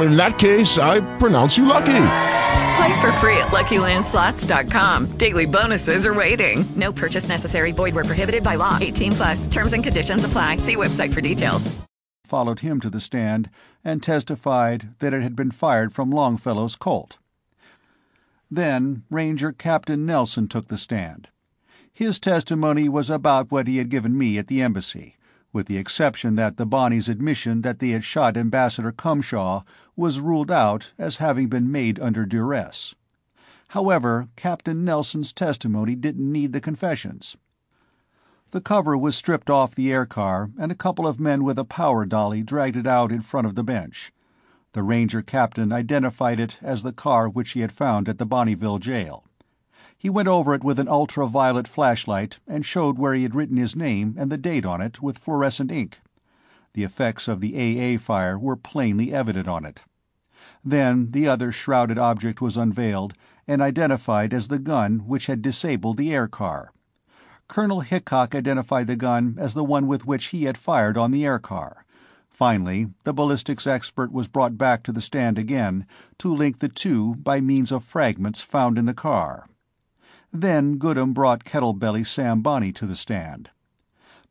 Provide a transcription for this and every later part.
In that case, I pronounce you lucky. Play for free at LuckyLandSlots.com. Daily bonuses are waiting. No purchase necessary. Void where prohibited by law. 18 plus. Terms and conditions apply. See website for details. Followed him to the stand and testified that it had been fired from Longfellow's Colt. Then Ranger Captain Nelson took the stand. His testimony was about what he had given me at the embassy, with the exception that the Bonneys' admission that they had shot Ambassador Cumshaw was ruled out as having been made under duress. However, Captain Nelson's testimony didn't need the confessions. The cover was stripped off the aircar, and a couple of men with a power dolly dragged it out in front of the bench. The ranger captain identified it as the car which he had found at the Bonneyville jail. He went over it with an ultraviolet flashlight and showed where he had written his name and the date on it with fluorescent ink. The effects of the AA fire were plainly evident on it. Then the other shrouded object was unveiled and identified as the gun which had disabled the air car. Colonel Hickok identified the gun as the one with which he had fired on the air car. Finally, the ballistics expert was brought back to the stand again to link the two by means of fragments found in the car. Then Goodham brought Kettlebelly Sam Bonney to the stand.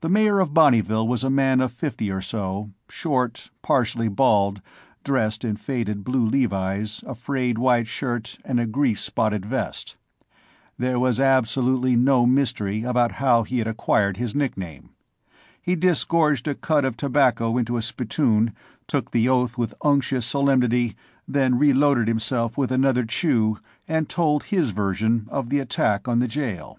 The mayor of Bonneyville was a man of fifty or so, short, partially bald, dressed in faded blue Levis, a frayed white shirt, and a grease-spotted vest. There was absolutely no mystery about how he had acquired his nickname. He disgorged a cud of tobacco into a spittoon, took the oath with unctuous solemnity, then reloaded himself with another chew, and told his version of the attack on the jail.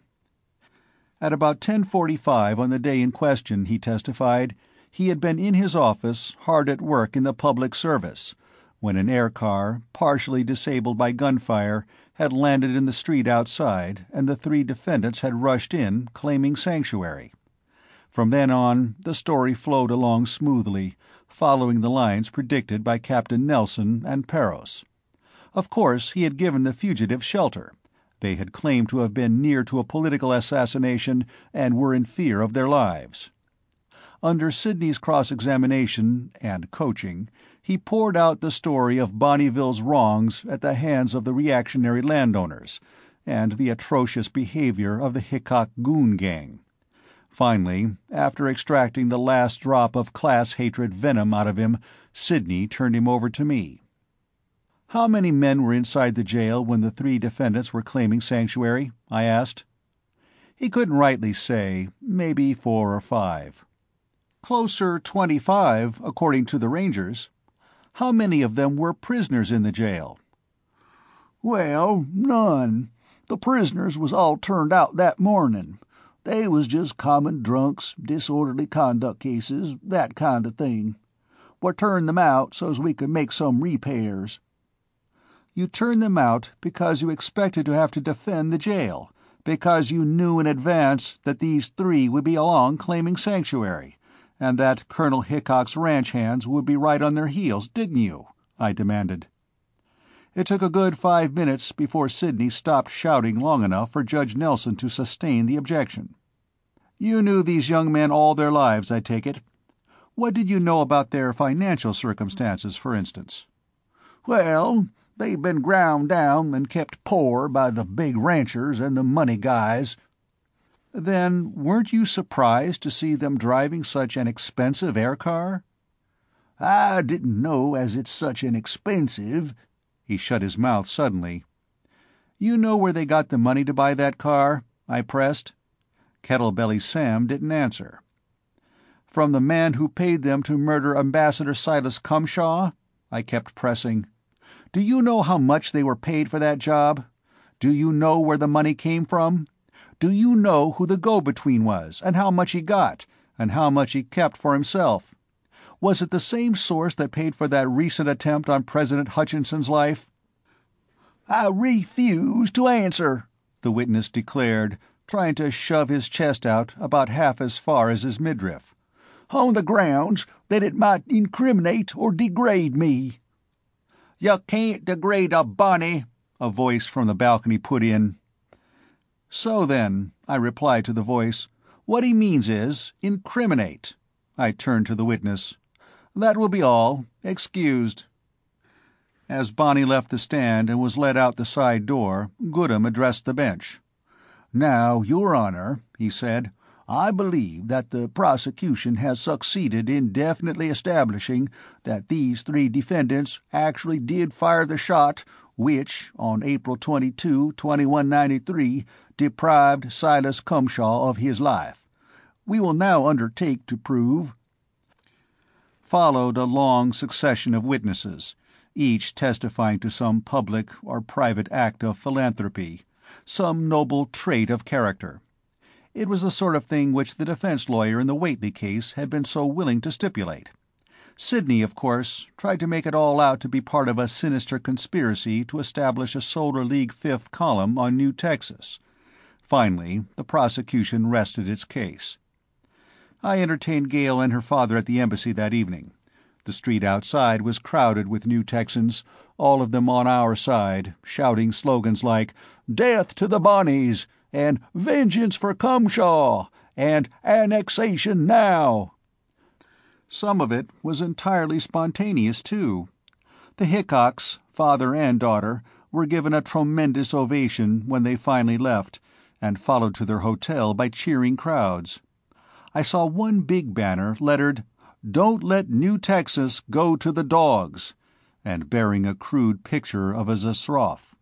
At about 10:45 on the day in question, he testified, he had been in his office, hard at work in the public service, when an air car, partially disabled by gunfire, had landed in the street outside and the three defendants had rushed in, claiming sanctuary. From then on, the story flowed along smoothly, following the lines predicted by Captain Nelson and Perros. Of course, he had given the fugitives shelter. They had claimed to have been near to a political assassination and were in fear of their lives. Under Sidney's cross-examination and coaching, he poured out the story of Bonneyville's wrongs at the hands of the reactionary landowners, and the atrocious behavior of the Hickok goon gang. Finally, after extracting the last drop of class-hatred venom out of him, Sidney turned him over to me. How many men were inside the jail when the three defendants were claiming sanctuary? I asked. He couldn't rightly say, maybe four or five. Closer twenty-five, according to the Rangers. How many of them were prisoners in the jail? Well, none. The prisoners was all turned out that morning. They was just common drunks, disorderly conduct cases, that kind of thing. We turned them out so's we could make some repairs. You turned them out because you expected to have to defend the jail, because you knew in advance that these three would be along claiming sanctuary, and that Colonel Hickok's ranch hands would be right on their heels, didn't you? I demanded. It took a good five minutes before Sidney stopped shouting long enough for Judge Nelson to sustain the objection. You knew these young men all their lives, I take it. What did you know about their financial circumstances, for instance? Well, they've been ground down and kept poor by the big ranchers and the money guys. Then weren't you surprised to see them driving such an expensive air car? I didn't know as it's such an expensive. He shut his mouth suddenly. You know where they got the money to buy that car? I pressed. Kettlebelly Sam didn't answer. From the man who paid them to murder Ambassador Silas Cumshaw? I kept pressing. Do you know how much they were paid for that job? Do you know where the money came from? Do you know who the go between was, and how much he got, and how much he kept for himself? Was it the same source that paid for that recent attempt on President Hutchinson's life? I refuse to answer, the witness declared, trying to shove his chest out about half as far as his midriff. On the grounds that it might incriminate or degrade me. You can't degrade a bunny, a voice from the balcony put in. So then, I replied to the voice, what he means is incriminate. I turned to the witness. That will be all. Excused. As Bonney left the stand and was led out the side door, Goodham addressed the bench. Now, Your Honor, he said, I believe that the prosecution has succeeded in definitely establishing that these three defendants actually did fire the shot which, on April 22, 2193, deprived Silas Cumshaw of his life. We will now undertake to prove. Followed a long succession of witnesses, each testifying to some public or private act of philanthropy, some noble trait of character. It was the sort of thing which the defense lawyer in the Whately case had been so willing to stipulate. Sidney, of course, tried to make it all out to be part of a sinister conspiracy to establish a Solar League fifth column on New Texas. Finally, the prosecution rested its case. I entertained Gail and her father at the embassy that evening. The street outside was crowded with New Texans, all of them on our side, shouting slogans like "Death to the Bonneys!" And "Vengeance for Cumshaw!" and "Annexation now!" Some of it was entirely spontaneous, too. The Hickoks, father and daughter, were given a tremendous ovation when they finally left, and followed to their hotel by cheering crowds. I saw one big banner lettered "Don't let New Texas go to the dogs," and bearing a crude picture of a z'Srauff.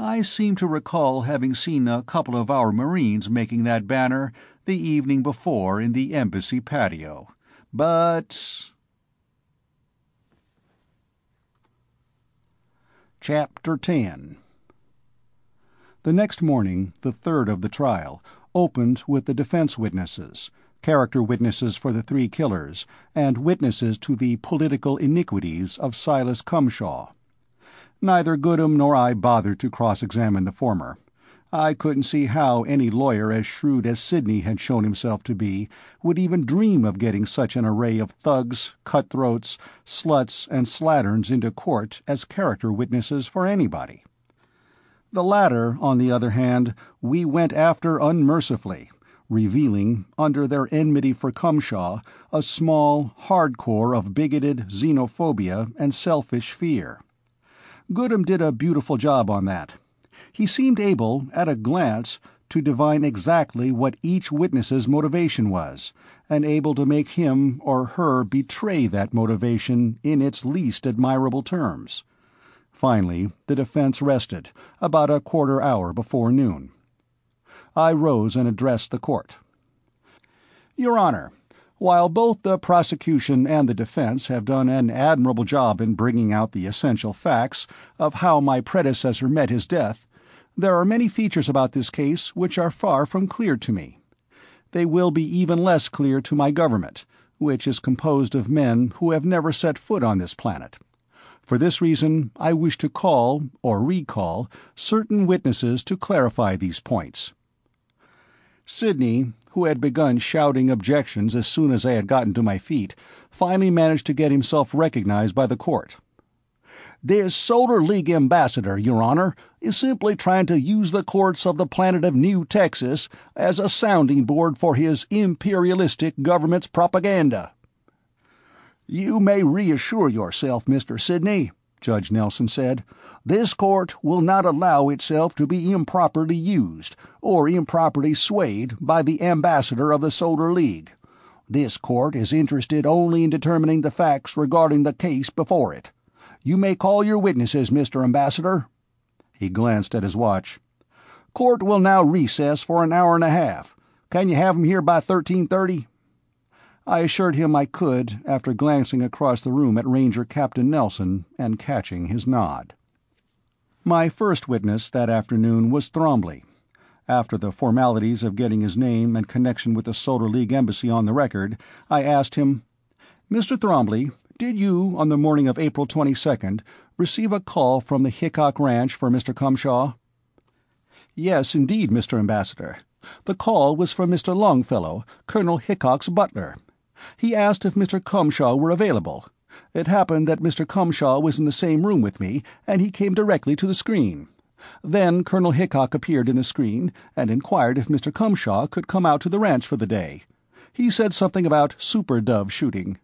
I seem to recall having seen a couple of our Marines making that banner the evening before in the Embassy patio. But Chapter 10 The next morning, the third of the trial, opened with the defense witnesses, character witnesses for the three killers, and witnesses to the political iniquities of Silas Cumshaw. Neither Goodham nor I bothered to cross-examine the former. I couldn't see how any lawyer as shrewd as Sidney had shown himself to be would even dream of getting such an array of thugs, cutthroats, sluts, and slatterns into court as character witnesses for anybody. The latter, on the other hand, we went after unmercifully, revealing, under their enmity for Cumshaw, a small, hard core of bigoted xenophobia and selfish fear. Goodham did a beautiful job on that. He seemed able, at a glance, to divine exactly what each witness's motivation was, and able to make him or her betray that motivation in its least admirable terms. Finally, the defense rested, about a quarter hour before noon. I rose and addressed the court. Your Honor, while both the prosecution and the defense have done an admirable job in bringing out the essential facts of how my predecessor met his death, there are many features about this case which are far from clear to me. They will be even less clear to my government, which is composed of men who have never set foot on this planet. For this reason I wish to call, or recall, certain witnesses to clarify these points. Sidney, who had begun shouting objections as soon as I had gotten to my feet, finally managed to get himself recognized by the court. This Solar League ambassador, Your Honor, is simply trying to use the courts of the planet of New Texas as a sounding board for his imperialistic government's propaganda. You may reassure yourself, Mr. Sidney, Judge Nelson said. This court will not allow itself to be improperly used or improperly swayed by the ambassador of the Solar League. This court is interested only in determining the facts regarding the case before it. You may call your witnesses, Mr. Ambassador. He glanced at his watch. Court will now recess for an hour and a half. Can you have 'em here by 1330? I assured him I could after glancing across the room at Ranger Captain Nelson and catching his nod. My first witness that afternoon was Thrombley. After the formalities of getting his name and connection with the Solar League Embassy on the record, I asked him, Mr. Thrombley, did you, on the morning of April 22nd, receive a call from the Hickok Ranch for Mr. Cumshaw? Yes, indeed, Mr. Ambassador. The call was from Mr. Longfellow, Colonel Hickok's butler. He asked if Mr. Cumshaw were available. It happened that Mr. Cumshaw was in the same room with me, and he came directly to the screen. Then Colonel Hickok appeared in the screen and inquired if Mr. Cumshaw could come out to the ranch for the day. He said something about super dove shooting.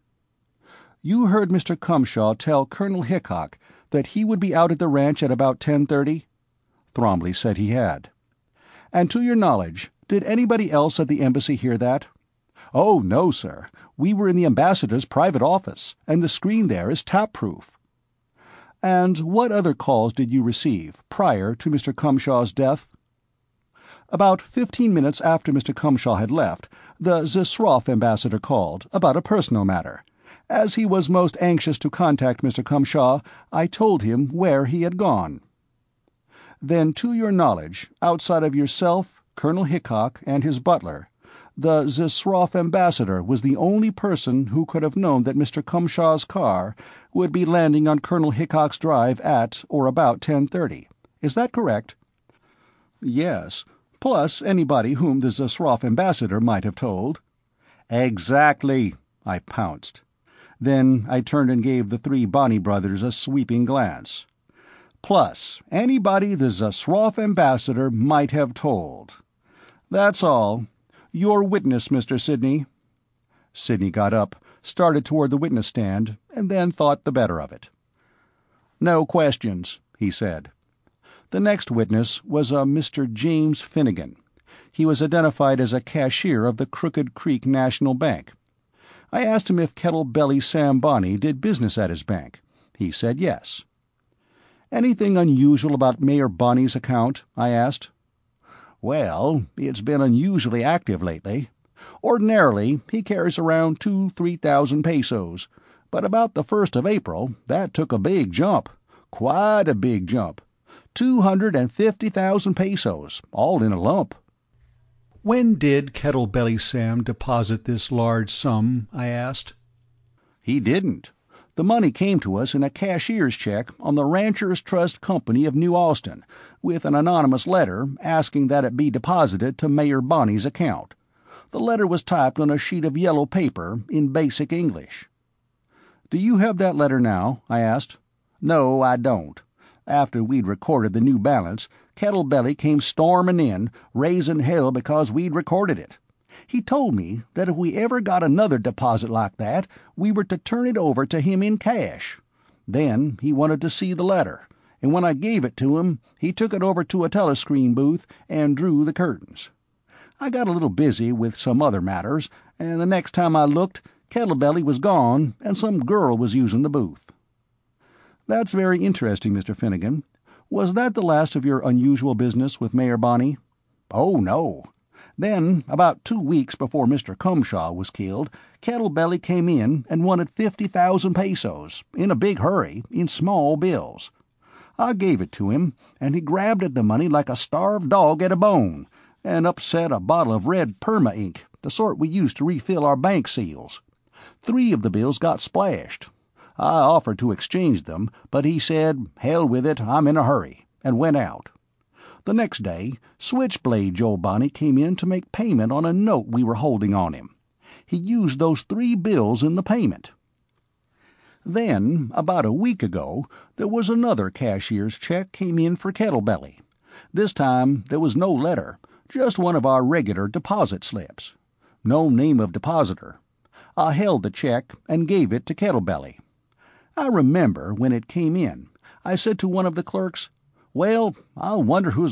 You heard Mr. Cumshaw tell Colonel Hickok that he would be out at the ranch at about 10:30? Thrombley said he had. And to your knowledge, did anybody else at the embassy hear that? Oh, no, sir. We were in the ambassador's private office, and the screen there is tap-proof. And what other calls did you receive prior to Mr. Cumshaw's death? About fifteen minutes after Mr. Cumshaw had left, the z'Srauff ambassador called, about a personal matter. As he was most anxious to contact Mr. Cumshaw, I told him where he had gone. Then, to your knowledge, outside of yourself, Colonel Hickok, and his butler, the z'Srauff ambassador was the only person who could have known that Mr. Cumshaw's car would be landing on Colonel Hickok's drive at or about 10:30. Is that correct? Yes, plus anybody whom the z'Srauff ambassador might have told. Exactly, I pounced. Then I turned and gave the three Bonney brothers a sweeping glance. Plus anybody the z'Srauff ambassador might have told. That's all. Your witness, Mr. Sidney. Sidney got up, started toward the witness stand, and then thought the better of it. No questions, he said. The next witness was a Mr. James Finnegan. He was identified as a cashier of the Crooked Creek National Bank. I asked him if Kettle Belly Sam Bonney did business at his bank. He said yes. Anything unusual about Mayor Bonney's account? I asked. Well, it's been unusually active lately. Ordinarily, he carries around two, three thousand pesos, but about the first of April, that took a big jump. Quite a big jump. Two hundred and fifty thousand pesos, all in a lump. When did Kettle Belly Sam deposit this large sum? I asked. He didn't. The money came to us in a cashier's check on the Ranchers Trust Company of New Austin, with an anonymous letter asking that it be deposited to Mayor Bonney's account. The letter was typed on a sheet of yellow paper in basic English. Do you have that letter now? I asked. No, I don't. After we'd recorded the new balance, Kettle Belly came storming in, raising hell because we'd recorded it. He told me that if we ever got another deposit like that, we were to turn it over to him in cash. Then he wanted to see the letter, and when I gave it to him, he took it over to a telescreen booth and drew the curtains. I got a little busy with some other matters, and the next time I looked, Kettlebelly was gone and some girl was using the booth. That's very interesting, Mr. Finnegan. Was that the last of your unusual business with Mayor Bonney? Oh, no. Then, about two weeks before Mr. Cumshaw was killed, Kettlebelly came in and wanted fifty thousand pesos, in a big hurry, in small bills. I gave it to him, and he grabbed at the money like a starved dog at a bone, and upset a bottle of red perma ink, the sort we use to refill our bank seals. Three of the bills got splashed. I offered to exchange them, but he said, hell with it, I'm in a hurry, and went out. The next day, Switchblade Joe Bonney came in to make payment on a note we were holding on him. He used those three bills in the payment. Then, about a week ago, there was another cashier's check came in for Kettlebelly. This time there was no letter, just one of our regular deposit slips. No name of depositor. I held the check and gave it to Kettlebelly. I remember when it came in, I said to one of the clerks, well, I wonder who's